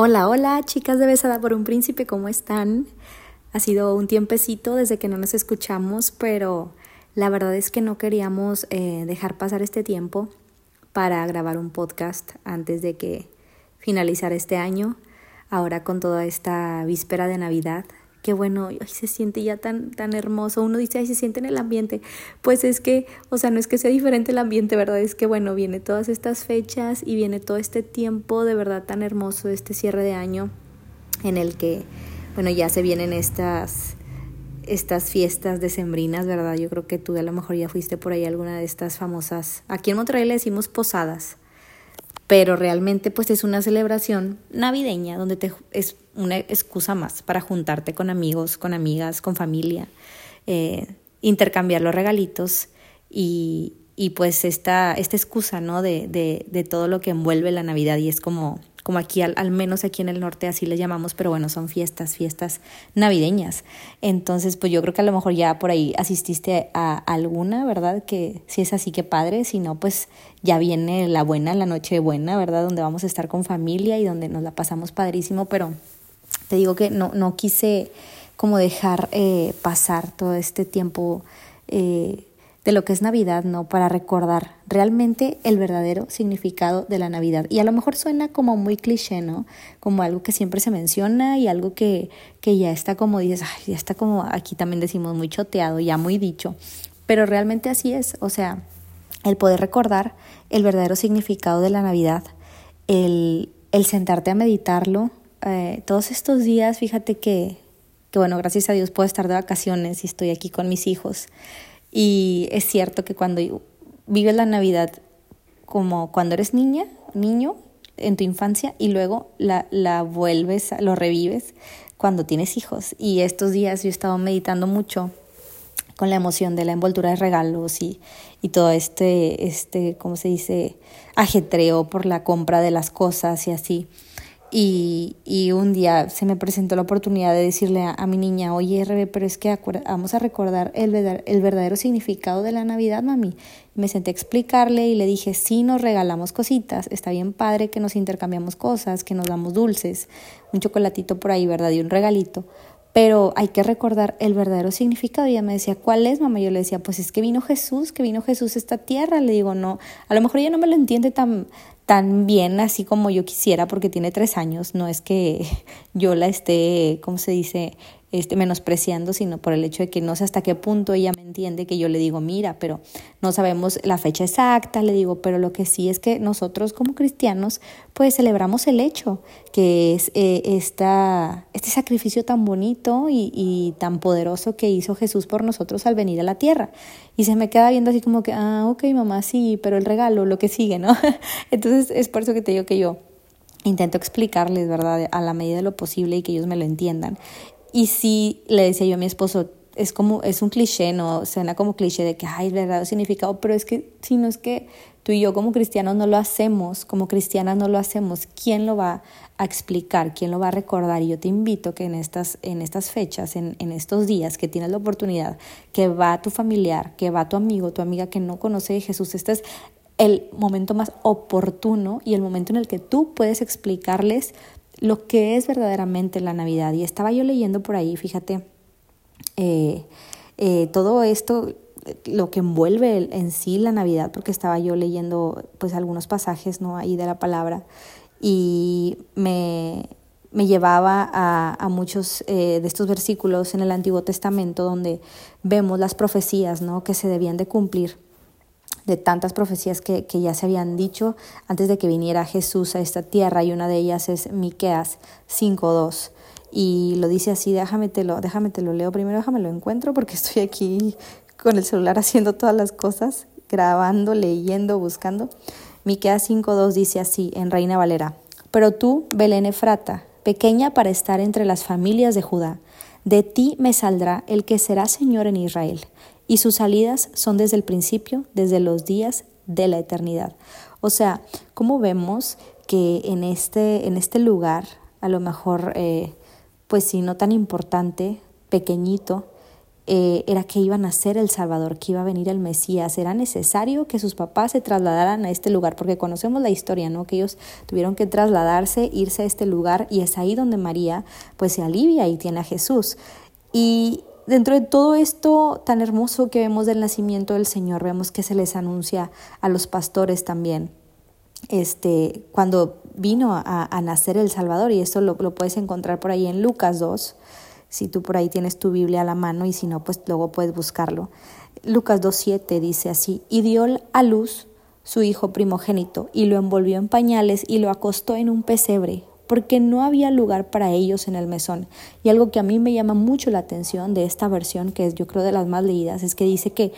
Hola, hola, chicas de Besada por un Príncipe, ¿cómo están? Ha sido un tiempecito desde que no nos escuchamos, pero la verdad es que no queríamos eh, dejar pasar este tiempo para grabar un podcast antes de que finalizara este año, ahora con toda esta víspera de Navidad qué bueno, ay, se siente ya tan, tan hermoso. Uno dice, ay, se siente en el ambiente. Pues es que, o sea, no es que sea diferente el ambiente, ¿verdad? Es que, bueno, viene todas estas fechas y viene todo este tiempo de verdad tan hermoso, este cierre de año en el que, bueno, ya se vienen estas estas fiestas decembrinas, ¿verdad? Yo creo que tú a lo mejor ya fuiste por ahí alguna de estas famosas. Aquí en Monterrey le decimos posadas pero realmente pues es una celebración navideña donde te, es una excusa más para juntarte con amigos, con amigas, con familia, eh, intercambiar los regalitos y, y pues esta, esta excusa ¿no? de, de, de todo lo que envuelve la Navidad y es como como aquí al, al, menos aquí en el norte así le llamamos, pero bueno, son fiestas, fiestas navideñas. Entonces, pues yo creo que a lo mejor ya por ahí asististe a alguna, ¿verdad? Que si es así, que padre, si no, pues ya viene la buena, la noche buena, ¿verdad? Donde vamos a estar con familia y donde nos la pasamos padrísimo, pero te digo que no, no quise como dejar eh, pasar todo este tiempo. Eh, de lo que es Navidad, ¿no? Para recordar realmente el verdadero significado de la Navidad. Y a lo mejor suena como muy cliché, ¿no? Como algo que siempre se menciona y algo que, que ya está como dices, ay, ya está como aquí también decimos muy choteado, ya muy dicho. Pero realmente así es, o sea, el poder recordar el verdadero significado de la Navidad, el, el sentarte a meditarlo. Eh, todos estos días, fíjate que, que, bueno, gracias a Dios puedo estar de vacaciones y estoy aquí con mis hijos. Y es cierto que cuando vives la Navidad como cuando eres niña, niño, en tu infancia, y luego la, la vuelves, lo revives cuando tienes hijos. Y estos días yo he estado meditando mucho con la emoción de la envoltura de regalos y, y todo este, este, ¿cómo se dice?, ajetreo por la compra de las cosas y así. Y, y, un día se me presentó la oportunidad de decirle a, mi niña, oye, Rebe, pero es que vamos a recordar el, el verdadero significado de la Navidad, mami. me senté a explicarle y le dije, sí nos regalamos cositas, está bien padre que nos intercambiamos cosas, que nos damos dulces, un chocolatito por ahí, ¿verdad? Y un regalito. Pero hay que recordar el verdadero significado. Y ella me decía, ¿cuál es, mamá? Yo le decía, pues es que vino Jesús, que vino Jesús a esta tierra. Le digo, no, a lo mejor ella no me lo entiende tan, tan bien así como yo quisiera porque tiene tres años. No es que yo la esté, ¿cómo se dice? Este, menospreciando, sino por el hecho de que no sé hasta qué punto ella me entiende que yo le digo, mira, pero no sabemos la fecha exacta, le digo, pero lo que sí es que nosotros como cristianos, pues celebramos el hecho, que es eh, esta, este sacrificio tan bonito y, y tan poderoso que hizo Jesús por nosotros al venir a la tierra. Y se me queda viendo así como que, ah, ok, mamá, sí, pero el regalo, lo que sigue, ¿no? Entonces es por eso que te digo que yo intento explicarles, ¿verdad?, a la medida de lo posible y que ellos me lo entiendan. Y sí, le decía yo a mi esposo, es como, es un cliché, ¿no? Suena como cliché de que, ay, verdadero significado, pero es que si no es que tú y yo como cristianos no lo hacemos, como cristianas no lo hacemos, ¿quién lo va a explicar? ¿Quién lo va a recordar? Y yo te invito que en estas, en estas fechas, en, en estos días que tienes la oportunidad, que va tu familiar, que va tu amigo, tu amiga que no conoce a Jesús, este es el momento más oportuno y el momento en el que tú puedes explicarles lo que es verdaderamente la Navidad. Y estaba yo leyendo por ahí, fíjate, eh, eh, todo esto, lo que envuelve en sí la Navidad, porque estaba yo leyendo pues algunos pasajes ¿no? ahí de la palabra y me, me llevaba a, a muchos eh, de estos versículos en el Antiguo Testamento donde vemos las profecías ¿no? que se debían de cumplir de tantas profecías que, que, ya se habían dicho antes de que viniera Jesús a esta tierra y una de ellas es Miqueas 5.2 y lo dice así, déjame te lo, déjame te lo leo. Primero, déjame lo encuentro porque estoy aquí con el celular haciendo todas las cosas, grabando, leyendo, buscando. Miqueas 5.2 dice así en Reina Valera, pero tú, Belén Efrata, pequeña para estar entre las familias de Judá, de ti me saldrá el que será Señor en Israel y sus salidas son desde el principio, desde los días de la eternidad. O sea, como vemos que en este, en este lugar, a lo mejor, eh, pues sí, no tan importante, pequeñito, eh, era que iba a nacer el Salvador, que iba a venir el Mesías. Era necesario que sus papás se trasladaran a este lugar, porque conocemos la historia, ¿no? Que ellos tuvieron que trasladarse, irse a este lugar, y es ahí donde María, pues, se alivia y tiene a Jesús. Y dentro de todo esto tan hermoso que vemos del nacimiento del Señor, vemos que se les anuncia a los pastores también. Este, cuando vino a, nacer el Salvador, y esto lo, puedes encontrar por ahí en Lucas 2, si tú por ahí tienes tu Biblia a la mano y si no, pues luego puedes buscarlo. Lucas 2.7 dice así, y dio a luz su hijo primogénito, y lo envolvió en pañales y lo acostó en un pesebre, porque no había lugar para ellos en el mesón. Y algo que a mí me llama mucho la atención de esta versión, que es yo creo de las más leídas, es que dice que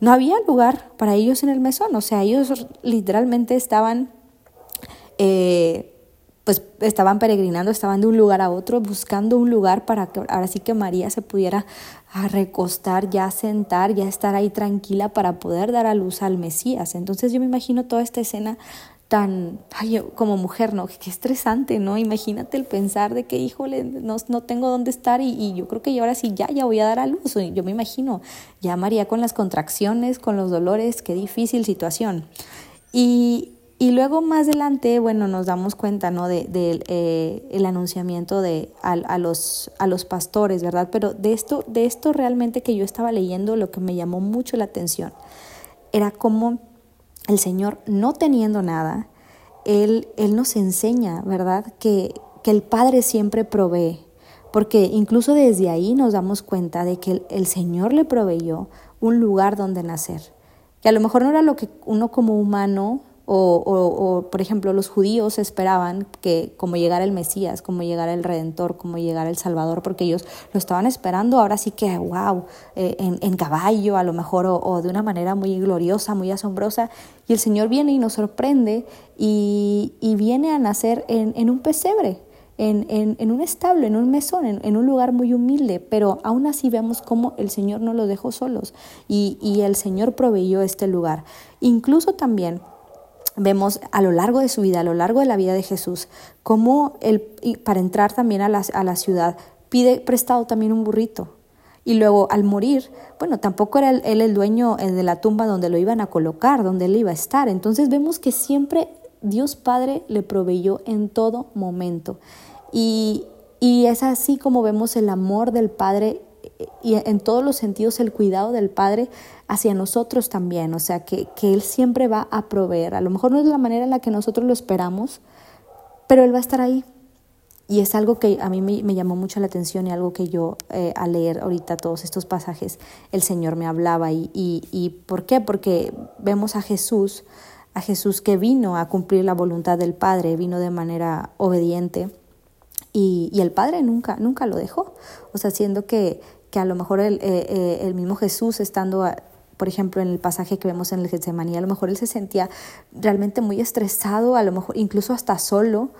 no había lugar para ellos en el mesón, o sea, ellos literalmente estaban... Eh, pues estaban peregrinando, estaban de un lugar a otro, buscando un lugar para que ahora sí que María se pudiera recostar, ya sentar, ya estar ahí tranquila para poder dar a luz al Mesías. Entonces yo me imagino toda esta escena tan, como mujer, ¿no? Qué estresante, ¿no? Imagínate el pensar de que, híjole, no, no tengo dónde estar y, yo creo que ahora sí ya, ya voy a dar a luz. Yo me imagino, ya María con las contracciones, con los dolores, qué difícil situación. Y, y luego más adelante, bueno, nos damos cuenta, ¿no? De, eh, el anunciamiento de a, los, a los pastores, ¿verdad? Pero de esto, de esto realmente que yo estaba leyendo, lo que me llamó mucho la atención era cómo el Señor, no teniendo nada, Él, él nos enseña, ¿verdad? Que, que el Padre siempre provee, porque incluso desde ahí nos damos cuenta de que el, el Señor le proveyó un lugar donde nacer, que a lo mejor no era lo que uno como humano o, por ejemplo, los judíos esperaban que como llegara el Mesías, como llegara el Redentor, como llegara el Salvador, porque ellos lo estaban esperando ahora sí que, wow, eh, en, caballo a lo mejor, o, de una manera muy gloriosa, muy asombrosa. Y el Señor viene y nos sorprende y, viene a nacer en, un pesebre, en, en, un establo, en un mesón, en, un lugar muy humilde, pero aún así vemos cómo el Señor no los dejó solos y el Señor proveyó este lugar. Incluso también vemos a lo largo de su vida, a lo largo de la vida de Jesús, cómo él, para entrar también a la, a la ciudad, pide prestado también un burrito. Y luego al morir, bueno, tampoco era él el dueño de la tumba donde lo iban a colocar, donde él iba a estar. Entonces vemos que siempre Dios Padre le proveyó en todo momento. Y, y es así como vemos el amor del Padre y en todos los sentidos el cuidado del Padre hacia nosotros también, o sea, que, que, Él siempre va a proveer. A lo mejor no es la manera en la que nosotros lo esperamos, pero Él va a estar ahí. Y es algo que a mí me, llamó mucho la atención y algo que yo eh, al leer ahorita todos estos pasajes, el Señor me hablaba. Y, y, y ¿por qué? Porque vemos a Jesús, a Jesús que vino a cumplir la voluntad del Padre, vino de manera obediente. Y, y, el Padre nunca, nunca lo dejó. O sea, siendo que, que a lo mejor el, eh, eh, el mismo Jesús estando, por ejemplo, en el pasaje que vemos en el Getsemaní, a lo mejor él se sentía realmente muy estresado, a lo mejor incluso hasta solo,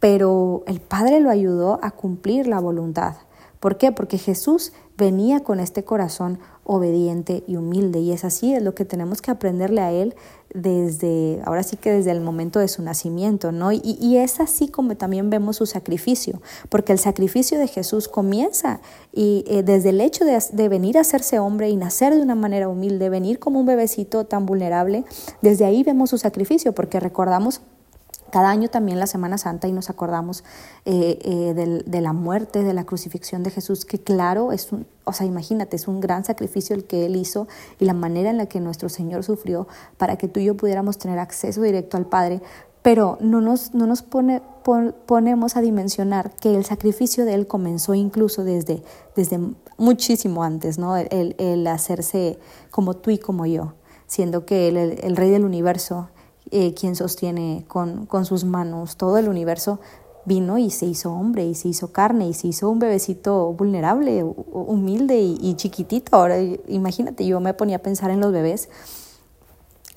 pero el Padre lo ayudó a cumplir la voluntad. ¿Por qué? Porque Jesús venía con este corazón obediente y humilde y es así, es lo que tenemos que aprenderle a Él desde, ahora sí que desde el momento de su nacimiento, ¿no? Y, y es así como también vemos su sacrificio, porque el sacrificio de Jesús comienza y eh, desde el hecho de, de venir a hacerse hombre y nacer de una manera humilde, venir como un bebecito tan vulnerable, desde ahí vemos su sacrificio, porque recordamos cada año también la Semana Santa y nos acordamos eh, eh, de la muerte, de la crucifixión de Jesús, que claro, es un, o sea, imagínate, es un gran sacrificio el que Él hizo y la manera en la que nuestro Señor sufrió para que tú y yo pudiéramos tener acceso directo al Padre, pero no nos, no nos pone, ponemos a dimensionar que el sacrificio de Él comenzó incluso desde, desde muchísimo antes, ¿no? El, el hacerse como tú y como yo, siendo que Él, el, el Rey del universo, eh, quien sostiene con, con sus manos todo el universo, vino y se hizo hombre y se hizo carne y se hizo un bebecito vulnerable, humilde y, chiquitito. Ahora imagínate, yo me ponía a pensar en los bebés,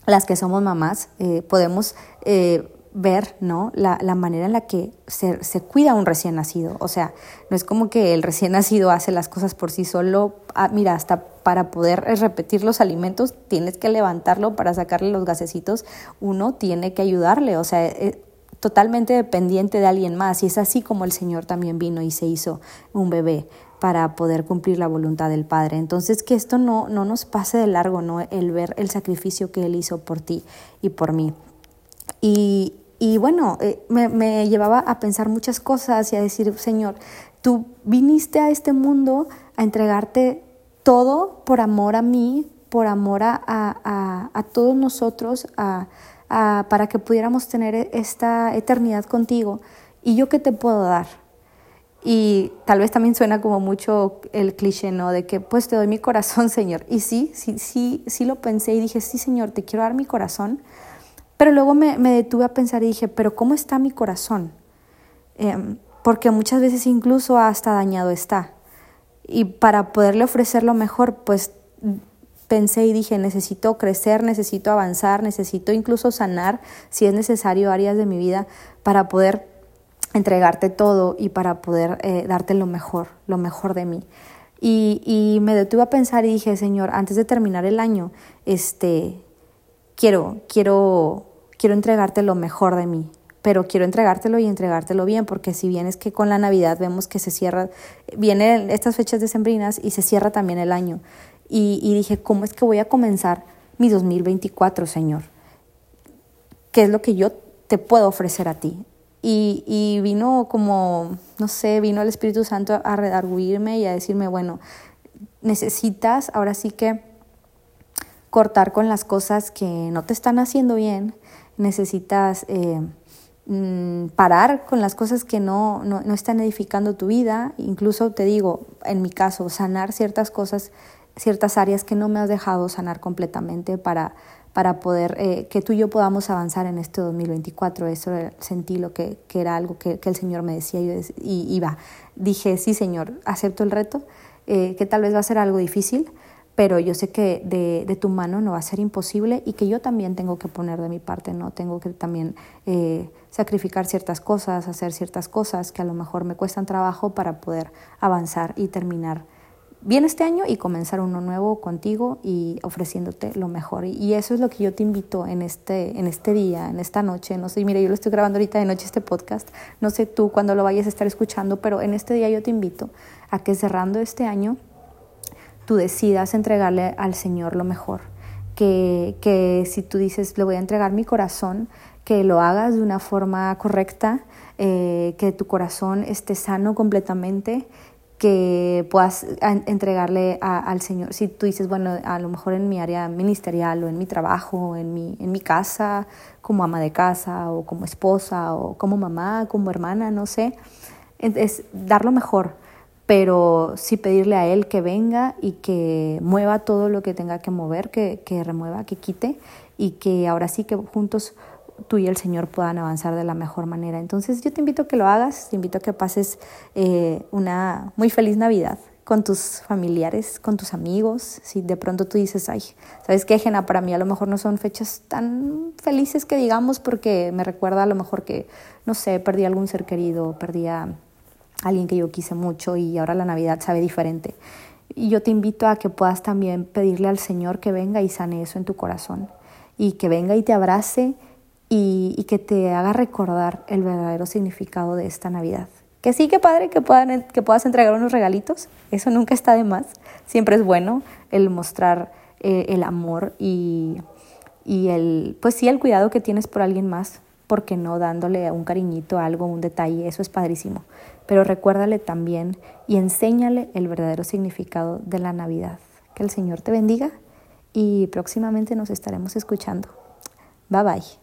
las que somos mamás, eh, podemos eh, ver ¿no? La, la, manera en la que se, se, cuida un recién nacido. O sea, no es como que el recién nacido hace las cosas por sí solo. Ah, mira, hasta para poder repetir los alimentos tienes que levantarlo para sacarle los gasecitos. Uno tiene que ayudarle. O sea, es totalmente dependiente de alguien más. Y es así como el Señor también vino y se hizo un bebé para poder cumplir la voluntad del Padre. Entonces, que esto no, no nos pase de largo, ¿no? El ver el sacrificio que Él hizo por ti y por mí. Y, y bueno, eh, me, me, llevaba a pensar muchas cosas y a decir, Señor, tú viniste a este mundo a entregarte todo por amor a mí, por amor a, a, a todos nosotros, a, para que pudiéramos tener esta eternidad contigo. ¿Y yo qué te puedo dar? Y tal vez también suena como mucho el cliché, ¿no? De que pues te doy mi corazón, Señor. Y sí, sí, sí, sí lo pensé y dije, sí, Señor, te quiero dar mi corazón. Pero luego me, me detuve a pensar y dije, pero ¿cómo está mi corazón? Em, porque muchas veces incluso hasta dañado está. Y para poderle ofrecer lo mejor, pues pensé y dije, necesito crecer, necesito avanzar, necesito incluso sanar, si es necesario, áreas de mi vida para poder entregarte todo y para poder eh, darte lo mejor, lo mejor de mí. Y, y, me detuve a pensar y dije, Señor, antes de terminar el año, este, quiero, quiero, quiero entregarte lo mejor de mí, pero quiero entregártelo y entregártelo bien, porque si bien es que con la Navidad vemos que se cierra, vienen estas fechas decembrinas y se cierra también el año. Y, y dije, ¿cómo es que voy a comenzar mi 2024, Señor? ¿Qué es lo que yo te puedo ofrecer a ti? Y, y, vino como, no sé, vino el Espíritu Santo a redarguirme y a decirme, bueno, necesitas ahora sí que cortar con las cosas que no te están haciendo bien, necesitas eh, mm, parar con las cosas que no, no, no están edificando tu vida, incluso te digo, en mi caso, sanar ciertas cosas, ciertas áreas que no me has dejado sanar completamente para para poder eh, que tú y yo podamos avanzar en este 2024. Eso sentí lo que, que era algo que, que, el Señor me decía y, iba. Dije, sí, Señor, acepto el reto, eh, que tal vez va a ser algo difícil, pero yo sé que de, de, tu mano no va a ser imposible y que yo también tengo que poner de mi parte, ¿no? Tengo que también eh, sacrificar ciertas cosas, hacer ciertas cosas que a lo mejor me cuestan trabajo para poder avanzar y terminar bien este año y comenzar uno nuevo contigo y ofreciéndote lo mejor. Y eso es lo que yo te invito en este, en este día, en esta noche. No sé, mira, yo lo estoy grabando ahorita de noche este podcast. No sé tú cuando lo vayas a estar escuchando, pero en este día yo te invito a que cerrando este año tú decidas entregarle al Señor lo mejor. Que, que si tú dices, le voy a entregar mi corazón, que lo hagas de una forma correcta, eh, que tu corazón esté sano completamente, que puedas entregarle al Señor. Si tú dices, bueno, a lo mejor en mi área ministerial o en mi trabajo, en mi, en mi casa, como ama de casa o como esposa o como mamá, como hermana, no sé, es dar lo mejor, pero sí pedirle a Él que venga y que mueva todo lo que tenga que mover, que, que remueva, que quite y que ahora sí que juntos tú y el Señor puedan avanzar de la mejor manera. Entonces yo te invito a que lo hagas, te invito a que pases eh, una muy feliz Navidad con tus familiares, con tus amigos. Si de pronto tú dices, ay, ¿sabes qué, Jena? Para mí a lo mejor no son fechas tan felices que digamos porque me recuerda a lo mejor que, no sé, perdí algún ser querido, perdí a alguien que yo quise mucho y ahora la Navidad sabe diferente. Y yo te invito a que puedas también pedirle al Señor que venga y sane eso en tu corazón y que venga y te abrace y, que te haga recordar el verdadero significado de esta Navidad. Que sí, que padre que, puedan, que puedas entregar unos regalitos, eso nunca está de más. Siempre es bueno el mostrar eh, el amor y, y, el, pues sí, el cuidado que tienes por alguien más, porque no dándole un cariñito, algo, un detalle, eso es padrísimo. Pero recuérdale también y enséñale el verdadero significado de la Navidad. Que el Señor te bendiga y próximamente nos estaremos escuchando. Bye bye.